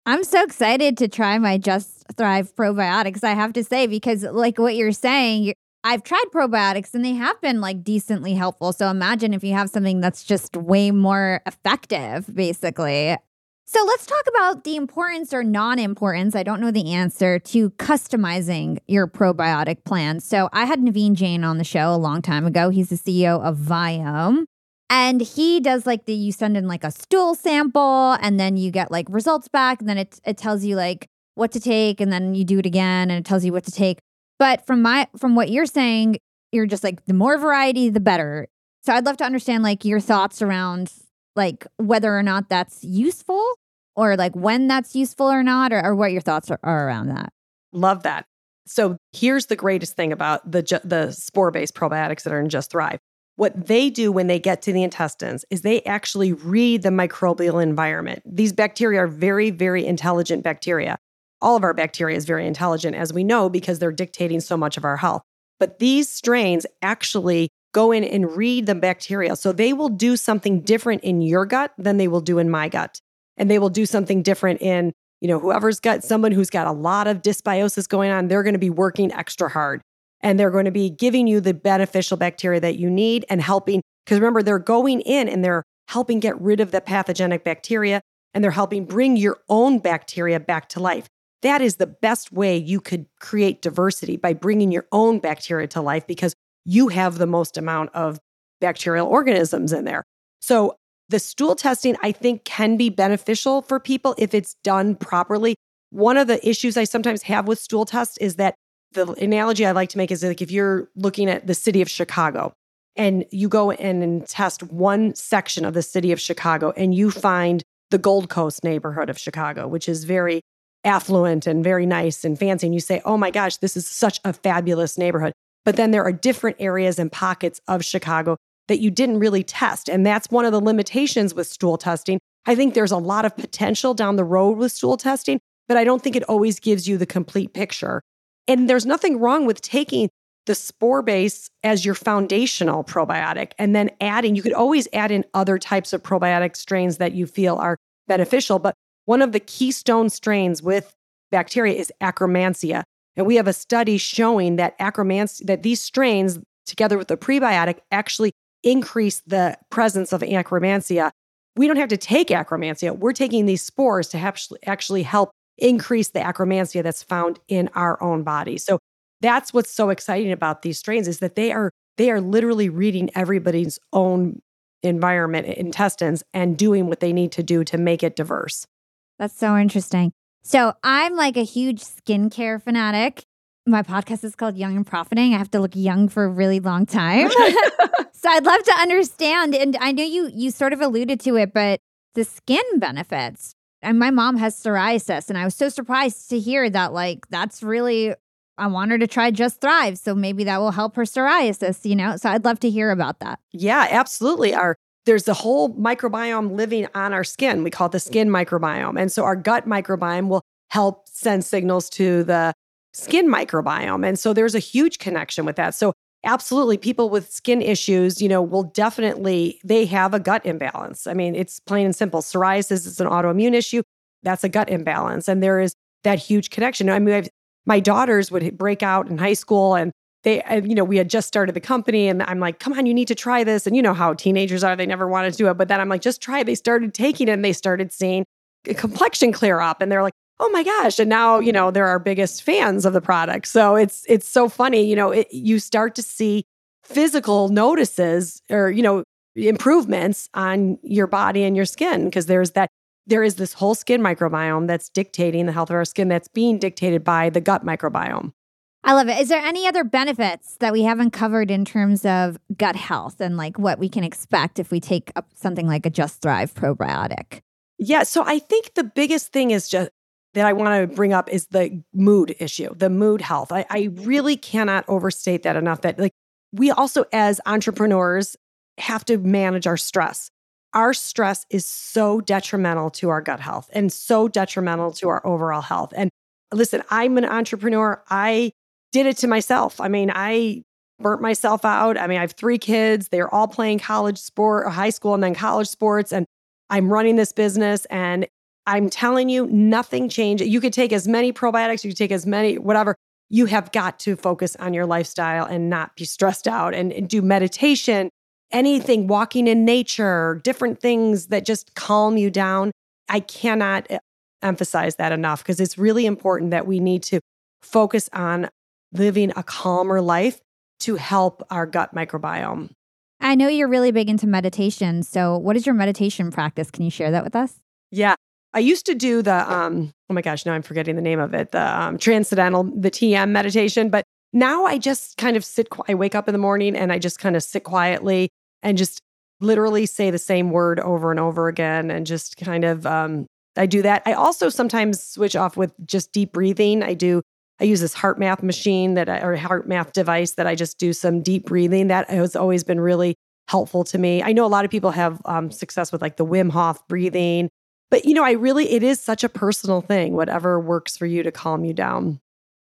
I'm so excited to try my Just Thrive probiotics, I have to say, because like what you're saying, I've tried probiotics and they have been like decently helpful. So imagine if you have something that's just way more effective, basically. So let's talk about the importance or non importance. I don't know the answer to customizing your probiotic plan. So I had Naveen Jain on the show a long time ago. He's the CEO of Viome. And he does like the you send in like a stool sample and then you get like results back and then it it tells you like what to take and then you do it again and it tells you what to take. But from my from what you're saying, you're just like the more variety the better. So I'd love to understand like your thoughts around like whether or not that's useful or like when that's useful or not or, or what your thoughts are, are around that. Love that. So here's the greatest thing about the the spore-based probiotics that are in Just Thrive. What they do when they get to the intestines is they actually read the microbial environment. These bacteria are very, very intelligent bacteria. All of our bacteria is very intelligent, as we know, because they're dictating so much of our health. But these strains actually go in and read the bacteria. So they will do something different in your gut than they will do in my gut. And they will do something different in, you know, whoever's got someone who's got a lot of dysbiosis going on, they're going to be working extra hard and they're going to be giving you the beneficial bacteria that you need and helping. Because remember, they're going in and they're helping get rid of the pathogenic bacteria and they're helping bring your own bacteria back to life. That is the best way you could create diversity by bringing your own bacteria to life because you have the most amount of bacterial organisms in there. So, the stool testing, I think, can be beneficial for people if it's done properly. One of the issues I sometimes have with stool tests is that the analogy I like to make is like if you're looking at the city of Chicago and you go in and test one section of the city of Chicago and you find the Gold Coast neighborhood of Chicago, which is very affluent and very nice and fancy, and you say, oh my gosh, this is such a fabulous neighborhood. But then there are different areas and pockets of Chicago that you didn't really test. And that's one of the limitations with stool testing. I think there's a lot of potential down the road with stool testing, but I don't think it always gives you the complete picture. And there's nothing wrong with taking the spore base as your foundational probiotic and then adding, you could always add in other types of probiotic strains that you feel are beneficial. But one of the keystone strains with bacteria is Akkermansia. And we have a study showing that Akkermansia, that these strains, together with the prebiotic, actually increase the presence of Akkermansia. We don't have to take Akkermansia. We're taking these spores to actually help increase the akkermansia that's found in our own body. So that's what's so exciting about these strains is that they are they are literally reading everybody's own environment intestines and doing what they need to do to make it diverse. That's so interesting. So I'm like a huge skincare fanatic. My podcast is called Young and Profiting. I have to look young for a really long time. so I'd love to understand. And I know you you sort of alluded to it, but the skin benefits. And my mom has psoriasis, and I was so surprised to hear that. Like that's really I want her to try Just Thrive. So maybe that will help her psoriasis, you know? So I'd love to hear about that. Yeah, absolutely. Our there's the whole microbiome living on our skin. We call it the skin microbiome. And so our gut microbiome will help send signals to the skin microbiome. And so there's a huge connection with that. So absolutely people with skin issues, you know, will definitely they have a gut imbalance. I mean, it's plain and simple. Psoriasis is an autoimmune issue. That's a gut imbalance. And there is that huge connection. I mean, I've, my daughters would break out in high school and they, you know, we had just started the company and I'm like, come on, you need to try this. And you know how teenagers are, they never wanted to do it. But then I'm like, just try it. They started taking it and they started seeing complexion clear up. And they're like, oh my gosh. And now, you know, they're our biggest fans of the product. So it's, it's so funny, you know, it, you start to see physical notices or, you know, improvements on your body and your skin because there's that there is this whole skin microbiome that's dictating the health of our skin that's being dictated by the gut microbiome. I love it. Is there any other benefits that we haven't covered in terms of gut health and like what we can expect if we take up something like a Just Thrive probiotic? Yeah. So I think the biggest thing is just that I want to bring up is the mood issue, the mood health. I, I really cannot overstate that enough that like we also as entrepreneurs have to manage our stress. Our stress is so detrimental to our gut health and so detrimental to our overall health. And listen, I'm an entrepreneur. I did it to myself. I mean, I burnt myself out. I mean, I have three kids. They're all playing college sport or high school and then college sports. And I'm running this business. And I'm telling you, nothing changed. You could take as many probiotics, you could take as many, whatever. You have got to focus on your lifestyle and not be stressed out and, and do meditation, anything, walking in nature, different things that just calm you down. I cannot eh, emphasize that enough because it's really important that we need to focus on living a calmer life to help our gut microbiome. I know you're really big into meditation. So, what is your meditation practice? Can you share that with us? Yeah. I used to do the um oh my gosh, now I'm forgetting the name of it, the um, transcendental the TM meditation, but now I just kind of sit I wake up in the morning and I just kind of sit quietly and just literally say the same word over and over again and just kind of um I do that. I also sometimes switch off with just deep breathing. I do I use this heart math machine that I, or HeartMath device that I just do some deep breathing. That has always been really helpful to me. I know a lot of people have um, success with like the Wim Hof breathing, but you know, I really, it is such a personal thing, whatever works for you to calm you down.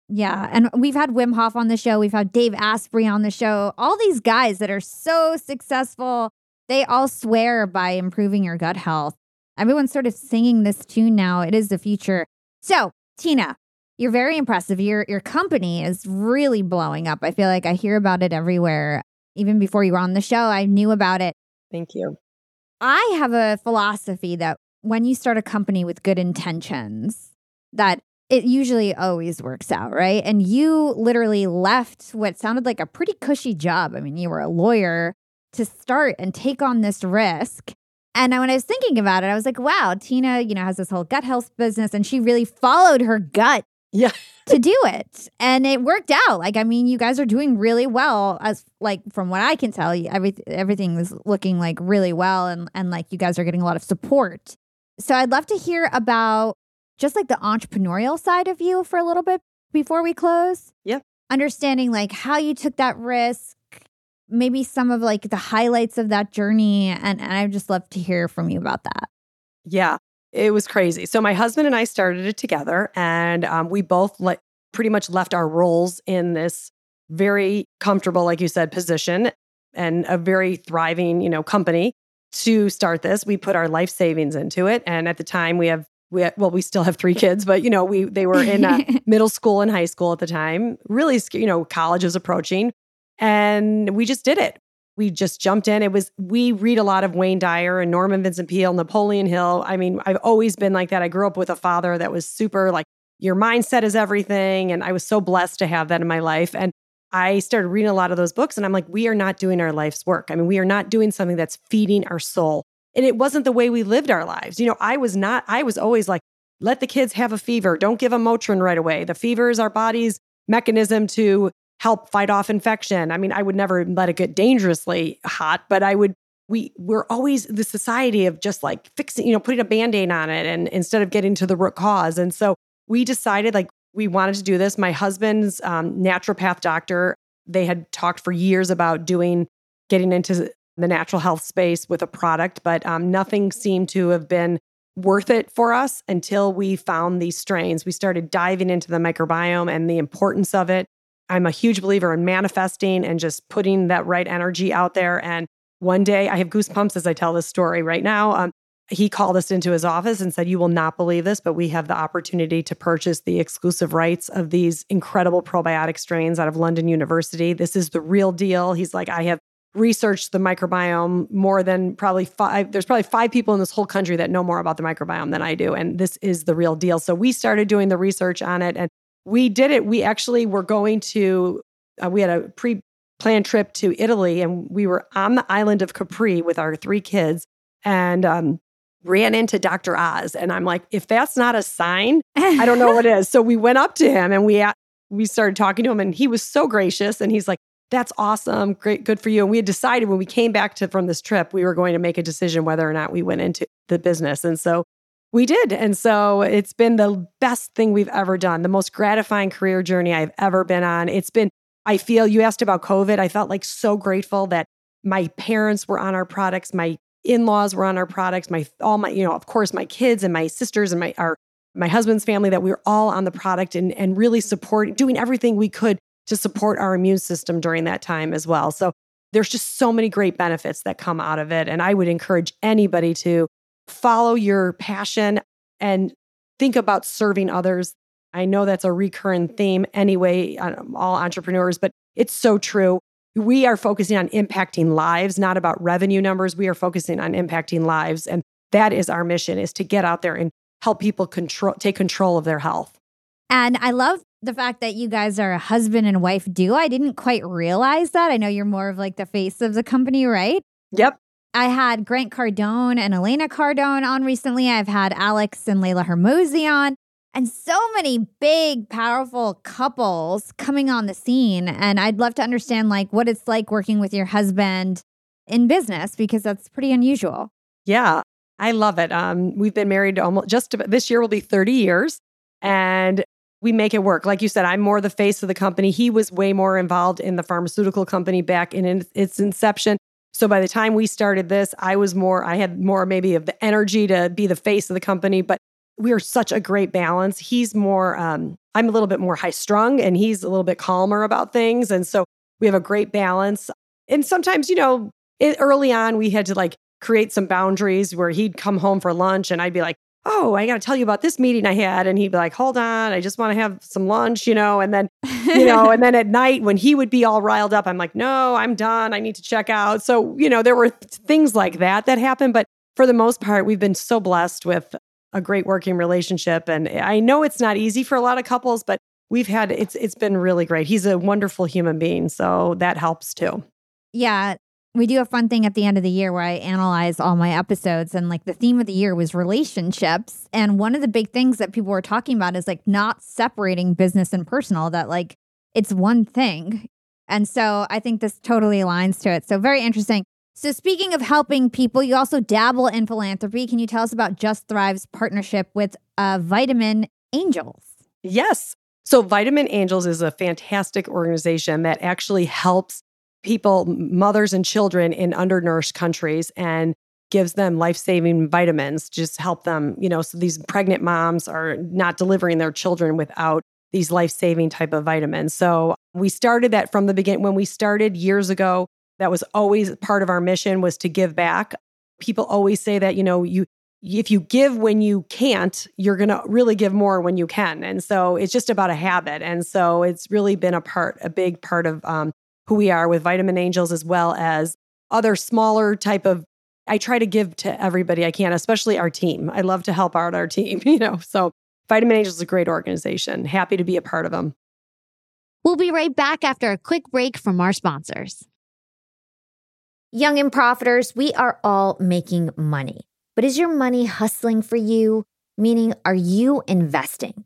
Yeah. And we've had Wim Hof on the show. We've had Dave Asprey on the show. All these guys that are so successful, they all swear by improving your gut health. Everyone's sort of singing this tune now. It is the future. So, Tina, you're very impressive. Your your company is really blowing up. I feel like I hear about it everywhere. Even before you were on the show, I knew about it. Thank you. I have a philosophy that when you start a company with good intentions, that it usually always works out, right? And you literally left what sounded like a pretty cushy job. I mean, you were a lawyer to start and take on this risk. And when I was thinking about it, I was like, wow, Tina, you know, has this whole gut health business and she really followed her gut yeah. to do it. And it worked out. Like, I mean, you guys are doing really well as like from what I can tell you, every, everything is looking like really well and, and like you guys are getting a lot of support. So I'd love to hear about just like the entrepreneurial side of you for a little bit before we close. Yeah. Understanding like how you took that risk, maybe some of like the highlights of that journey. And, and I'd just love to hear from you about that. Yeah. It was crazy. So my husband and I started it together, and um, we both let pretty much left our roles in this very comfortable, like you said, position and a very thriving, you know, company to start this. We put our life savings into it, and at the time, we have we had, well, we still have three kids, but you know, we they were in uh, middle school and high school at the time. Really, you know, college was approaching, and we just did it we just jumped in. It was, we read a lot of Wayne Dyer and Norman Vincent Peale, Napoleon Hill. I mean, I've always been like that. I grew up with a father that was super like, your mindset is everything. And I was so blessed to have that in my life. And I started reading a lot of those books and I'm like, we are not doing our life's work. I mean, we are not doing something that's feeding our soul. And it wasn't the way we lived our lives. You know, I was not, I was always like, let the kids have a fever. Don't give them Motrin right away. The fever is our body's mechanism to help fight off infection. I mean, I would never let it get dangerously hot, but I would we we're always the society of just like fixing, you know, putting a band-aid on it and instead of getting to the root cause. And so we decided like we wanted to do this. My husband's um, naturopath doctor, they had talked for years about doing getting into the natural health space with a product, but um, nothing seemed to have been worth it for us until we found these strains. We started diving into the microbiome and the importance of it. I'm a huge believer in manifesting and just putting that right energy out there. And one day, I have goosebumps as I tell this story right now. Um, he called us into his office and said, You will not believe this, but we have the opportunity to purchase the exclusive rights of these incredible probiotic strains out of London University. This is the real deal. He's like, I have researched the microbiome more than probably five. There's probably five people in this whole country that know more about the microbiome than I do. And this is the real deal. So we started doing the research on it and we did it. We actually were going to, uh, we had a pre planned trip to Italy and we were on the island of Capri with our three kids and um, ran into Dr. Oz. And I'm like, if that's not a sign, I don't know what is. So we went up to him and we, we started talking to him and he was so gracious. And he's like, that's awesome. Great, good for you. And we had decided when we came back to from this trip, we were going to make a decision whether or not we went into the business. And so we did. And so it's been the best thing we've ever done, the most gratifying career journey I've ever been on. It's been, I feel you asked about COVID. I felt like so grateful that my parents were on our products, my in-laws were on our products, my all my, you know, of course, my kids and my sisters and my our my husband's family, that we were all on the product and and really supporting, doing everything we could to support our immune system during that time as well. So there's just so many great benefits that come out of it. And I would encourage anybody to follow your passion and think about serving others. I know that's a recurring theme anyway, on all entrepreneurs, but it's so true. We are focusing on impacting lives, not about revenue numbers. We are focusing on impacting lives. And that is our mission is to get out there and help people control take control of their health. And I love the fact that you guys are a husband and wife duo. I didn't quite realize that. I know you're more of like the face of the company, right? Yep. I had Grant Cardone and Elena Cardone on recently. I've had Alex and Leila Hormozi on, and so many big, powerful couples coming on the scene. And I'd love to understand like what it's like working with your husband in business because that's pretty unusual. Yeah, I love it. Um, we've been married almost just about, this year will be 30 years. And we make it work. Like you said, I'm more the face of the company. He was way more involved in the pharmaceutical company back in its inception. So by the time we started this, I was more, I had more maybe of the energy to be the face of the company, but we are such a great balance. He's more, um, I'm a little bit more high strung and he's a little bit calmer about things. And so we have a great balance. And sometimes, you know, it, early on, we had to like create some boundaries where he'd come home for lunch and I'd be like, oh, I got to tell you about this meeting I had. And he'd be like, hold on, I just want to have some lunch, you know? And then, you know, and then at night when he would be all riled up, I'm like, no, I'm done. I need to check out. So, you know, there were things like that that happened. But for the most part, we've been so blessed with a great working relationship. And I know it's not easy for a lot of couples, but we've had it's it's been really great. He's a wonderful human being. So that helps too. Yeah we do a fun thing at the end of the year where I analyze all my episodes and like the theme of the year was relationships. And one of the big things that people were talking about is like not separating business and personal, that like it's one thing. And so I think this totally aligns to it. So very interesting. So speaking of helping people, you also dabble in philanthropy. Can you tell us about Just Thrive's partnership with uh, Vitamin Angels? Yes. So Vitamin Angels is a fantastic organization that actually helps people, mothers and children in undernourished countries and gives them life-saving vitamins just help them you know so these pregnant moms are not delivering their children without these life-saving type of vitamins. So we started that from the beginning when we started years ago that was always part of our mission was to give back. People always say that you know you if you give when you can't you're going to really give more when you can. And so it's just about a habit. And so it's really been a part a big part of um, who we are with Vitamin Angels as well as other smaller type of I try to give to everybody I can, especially our team. I love to help out our team, you know. So Vitamin Angels is a great organization. Happy to be a part of them. We'll be right back after a quick break from our sponsors. Young and profiters, we are all making money. But is your money hustling for you? meaning are you investing?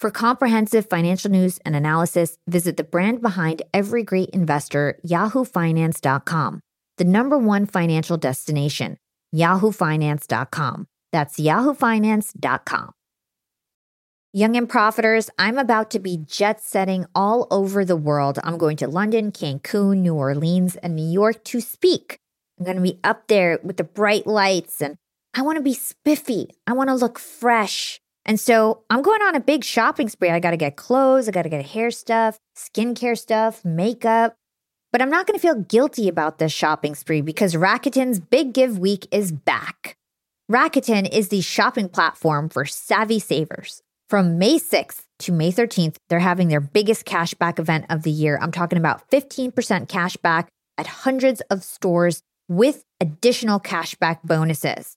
For comprehensive financial news and analysis, visit the brand behind every great investor, yahoofinance.com, the number one financial destination, yahoofinance.com. That's yahoofinance.com. Young and Profiters, I'm about to be jet setting all over the world. I'm going to London, Cancun, New Orleans, and New York to speak. I'm going to be up there with the bright lights and I want to be spiffy. I want to look fresh. And so I'm going on a big shopping spree. I got to get clothes, I got to get hair stuff, skincare stuff, makeup. But I'm not going to feel guilty about this shopping spree because Rakuten's Big Give Week is back. Rakuten is the shopping platform for savvy savers. From May 6th to May 13th, they're having their biggest cashback event of the year. I'm talking about 15% cashback at hundreds of stores with additional cashback bonuses.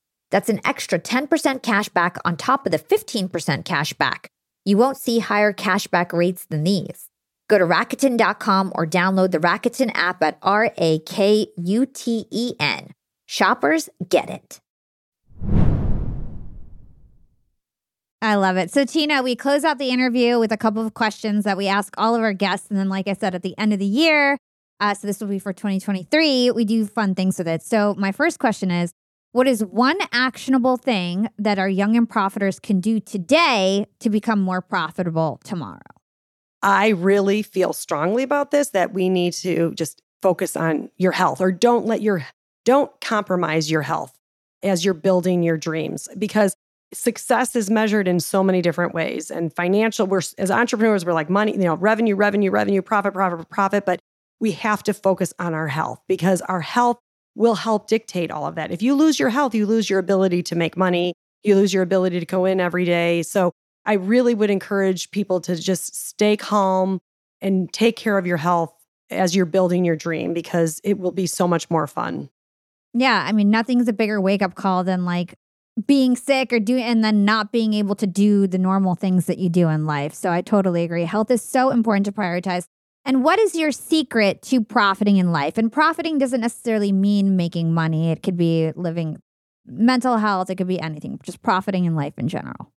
That's an extra 10% cash back on top of the 15% cash back. You won't see higher cashback rates than these. Go to Rakuten.com or download the Rakuten app at R A K U T E N. Shoppers get it. I love it. So, Tina, we close out the interview with a couple of questions that we ask all of our guests. And then, like I said, at the end of the year, uh, so this will be for 2023, we do fun things with it. So, my first question is what is one actionable thing that our young and profiters can do today to become more profitable tomorrow? I really feel strongly about this that we need to just focus on your health or don't let your don't compromise your health as you're building your dreams because success is measured in so many different ways and financial we're as entrepreneurs we're like money you know revenue revenue revenue profit profit profit but we have to focus on our health because our health will help dictate all of that. If you lose your health, you lose your ability to make money, you lose your ability to go in every day. So I really would encourage people to just stay calm and take care of your health as you're building your dream because it will be so much more fun. Yeah, I mean nothing's a bigger wake up call than like being sick or doing and then not being able to do the normal things that you do in life. So I totally agree. Health is so important to prioritize. And what is your secret to profiting in life? And profiting doesn't necessarily mean making money, it could be living mental health, it could be anything, just profiting in life in general.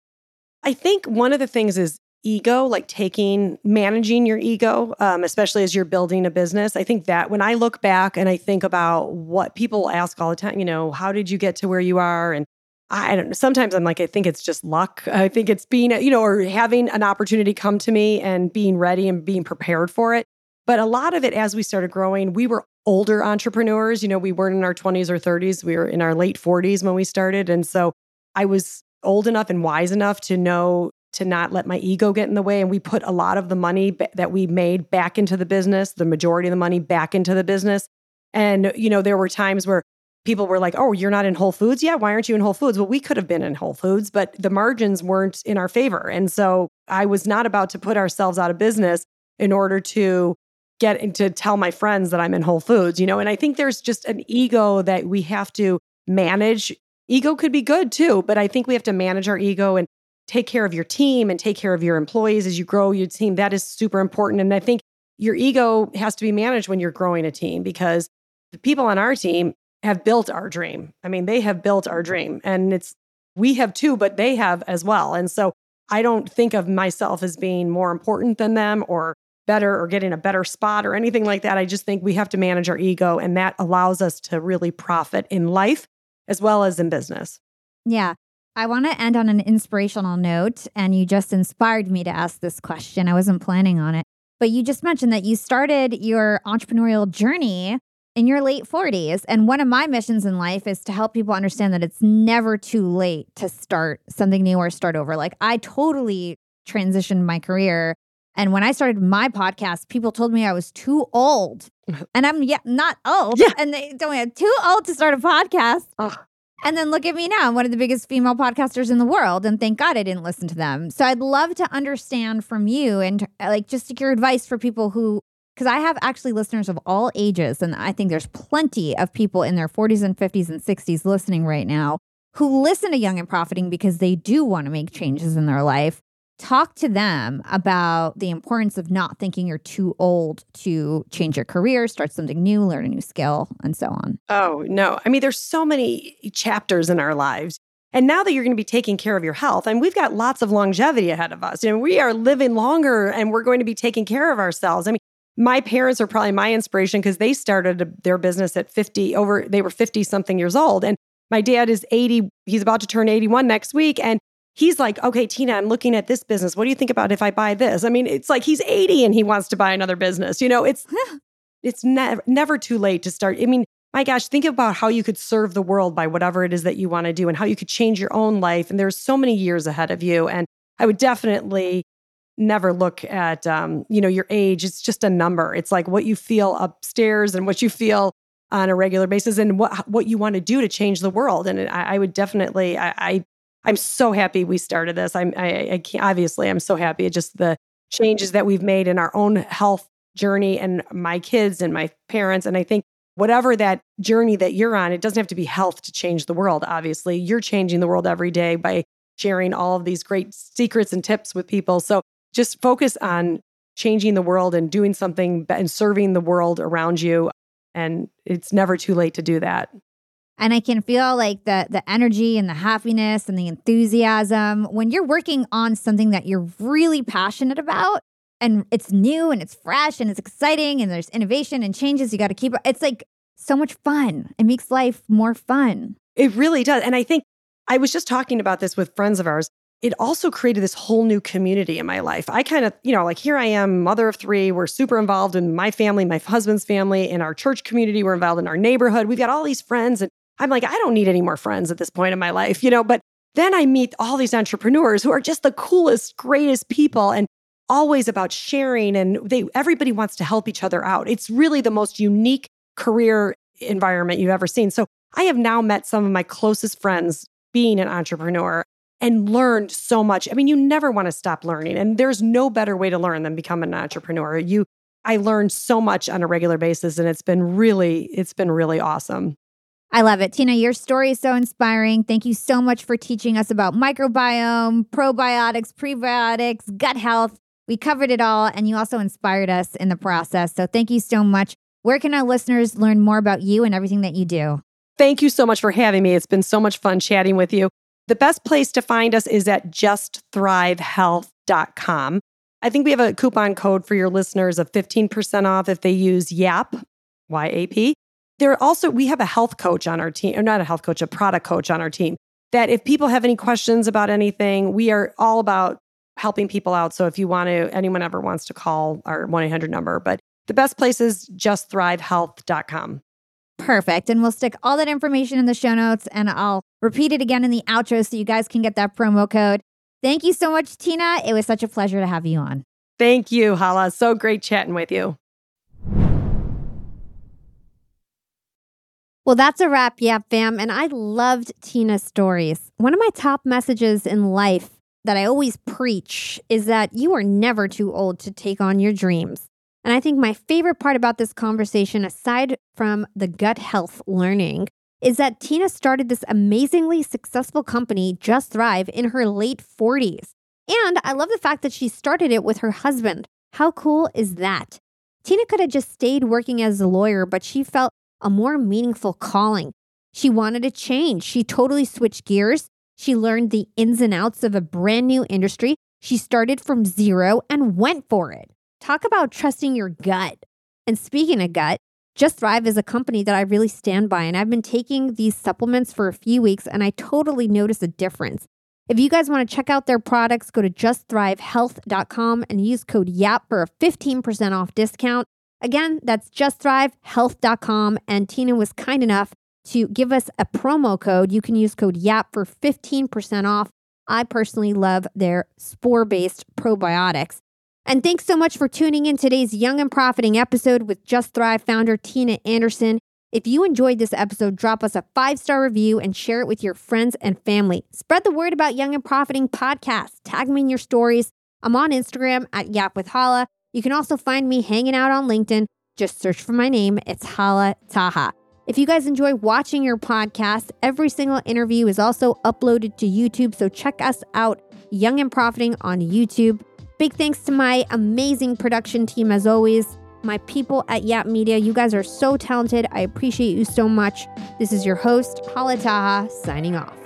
I think one of the things is ego, like taking, managing your ego, um, especially as you're building a business. I think that when I look back and I think about what people ask all the time, you know, how did you get to where you are? And I don't know. Sometimes I'm like, I think it's just luck. I think it's being, you know, or having an opportunity come to me and being ready and being prepared for it. But a lot of it, as we started growing, we were older entrepreneurs. You know, we weren't in our 20s or 30s. We were in our late 40s when we started. And so I was old enough and wise enough to know to not let my ego get in the way. And we put a lot of the money that we made back into the business, the majority of the money back into the business. And, you know, there were times where people were like, oh, you're not in Whole Foods yet? Why aren't you in Whole Foods? Well, we could have been in Whole Foods, but the margins weren't in our favor. And so I was not about to put ourselves out of business in order to get to tell my friends that I'm in Whole Foods, you know? And I think there's just an ego that we have to manage. Ego could be good too, but I think we have to manage our ego and take care of your team and take care of your employees as you grow your team. That is super important. And I think your ego has to be managed when you're growing a team because the people on our team have built our dream. I mean, they have built our mm-hmm. dream and it's, we have too, but they have as well. And so I don't think of myself as being more important than them or better or getting a better spot or anything like that. I just think we have to manage our ego and that allows us to really profit in life as well as in business. Yeah. I want to end on an inspirational note, and you just inspired me to ask this question. I wasn't planning on it, but you just mentioned that you started your entrepreneurial journey in your late 40s. And one of my missions in life is to help people understand that it's never too late to start something new or start over. Like, I totally transitioned my career. And when I started my podcast, people told me I was too old. And I'm yeah, not old. Yeah. And they told me I'm too old to start a podcast. And then look at me now. I'm one of the biggest female podcasters in the world. And thank God I didn't listen to them. So I'd love to understand from you and like just your advice for people who because I have actually listeners of all ages, and I think there's plenty of people in their 40s and 50s and 60s listening right now who listen to Young and Profiting because they do want to make changes in their life. Talk to them about the importance of not thinking you're too old to change your career, start something new, learn a new skill, and so on. Oh, no. I mean, there's so many chapters in our lives. And now that you're going to be taking care of your health, and we've got lots of longevity ahead of us, and we are living longer and we're going to be taking care of ourselves. I mean, my parents are probably my inspiration because they started their business at 50 over they were 50 something years old. And my dad is 80 he's about to turn 81 next week. And he's like okay tina i'm looking at this business. What do you think about if i buy this? I mean it's like he's 80 and he wants to buy another business you know? It's it's never never too late to start. I mean my gosh think about how you could serve the world by whatever it is that you want to do and how you could change your own life. And there's so many years ahead of you. And i would definitely never look at um, you know your age. It's just a number. It's like what you feel upstairs and what you feel on a regular basis and what what you want to do to change the world. And i, I would definitely I, I i'm so happy we started this. I'm i, I can't obviously i'm so happy. Just the changes that we've made in our own health journey and my kids and my parents. And i think whatever that journey that you're on it doesn't have to be health to change the world obviously. You're changing the world every day by sharing all of these great secrets and tips with people. So just focus on changing the world and doing something and serving the world around you. And it's never too late to do that. And I can feel like the the energy and the happiness and the enthusiasm when you're working on something that you're really passionate about and it's new and it's fresh and it's exciting and there's innovation and changes you got to keep it's like so much fun. It makes life more fun. It really does. And I think I was just talking about this with friends of ours it also created this whole new community in my life. I kind of, you know, like here I am, mother of three. We're super involved in my family, my husband's family, in our church community. We're involved in our neighborhood. We've got all these friends. And I'm like, I don't need any more friends at this point in my life, you know, but then I meet all these entrepreneurs who are just the coolest, greatest people and always about sharing and they everybody wants to help each other out. It's really the most unique career environment you've ever seen. So I have now met some of my closest friends being an entrepreneur and learned so much. I mean, you never want to stop learning. And there's no better way to learn than become an entrepreneur. You I learned so much on a regular basis and it's been really it's been really awesome. I love it. Tina, your story is so inspiring. Thank you so much for teaching us about microbiome, probiotics, prebiotics, gut health. We covered it all and you also inspired us in the process. So thank you so much. Where can our listeners learn more about you and everything that you do? Thank you so much for having me. It's been so much fun chatting with you. The best place to find us is at justthrivehealth.com. I think we have a coupon code for your listeners of 15% off if they use YAP, Y A P. There also, we have a health coach on our team, or not a health coach, a product coach on our team. That if people have any questions about anything, we are all about helping people out. So if you want to, anyone ever wants to call our 1 800 number, but the best place is justthrivehealth.com. Perfect. And we'll stick all that information in the show notes and I'll repeat it again in the outro so you guys can get that promo code. Thank you so much, Tina. It was such a pleasure to have you on. Thank you, Hala. So great chatting with you. Well, that's a wrap, Yap fam. And I loved Tina's stories. One of my top messages in life that I always preach is that you are never too old to take on your dreams. And I think my favorite part about this conversation, aside from the gut health learning, is that Tina started this amazingly successful company, Just Thrive, in her late 40s. And I love the fact that she started it with her husband. How cool is that? Tina could have just stayed working as a lawyer, but she felt a more meaningful calling. She wanted to change. She totally switched gears. She learned the ins and outs of a brand new industry. She started from zero and went for it. Talk about trusting your gut. And speaking of gut, Just Thrive is a company that I really stand by, and I've been taking these supplements for a few weeks and I totally notice a difference. If you guys want to check out their products, go to justthrivehealth.com and use code YAP for a 15% off discount. Again, that's justthrivehealth.com. And Tina was kind enough to give us a promo code. You can use code YAP for 15% off. I personally love their spore based probiotics. And thanks so much for tuning in today's Young and Profiting episode with Just Thrive founder Tina Anderson. If you enjoyed this episode, drop us a five star review and share it with your friends and family. Spread the word about Young and Profiting podcast. Tag me in your stories. I'm on Instagram at Yap with Hala. You can also find me hanging out on LinkedIn. Just search for my name. It's Hala Taha. If you guys enjoy watching your podcast, every single interview is also uploaded to YouTube. So check us out, Young and Profiting on YouTube. Big thanks to my amazing production team as always my people at Yap Media. You guys are so talented. I appreciate you so much. This is your host, Hala Taha, signing off.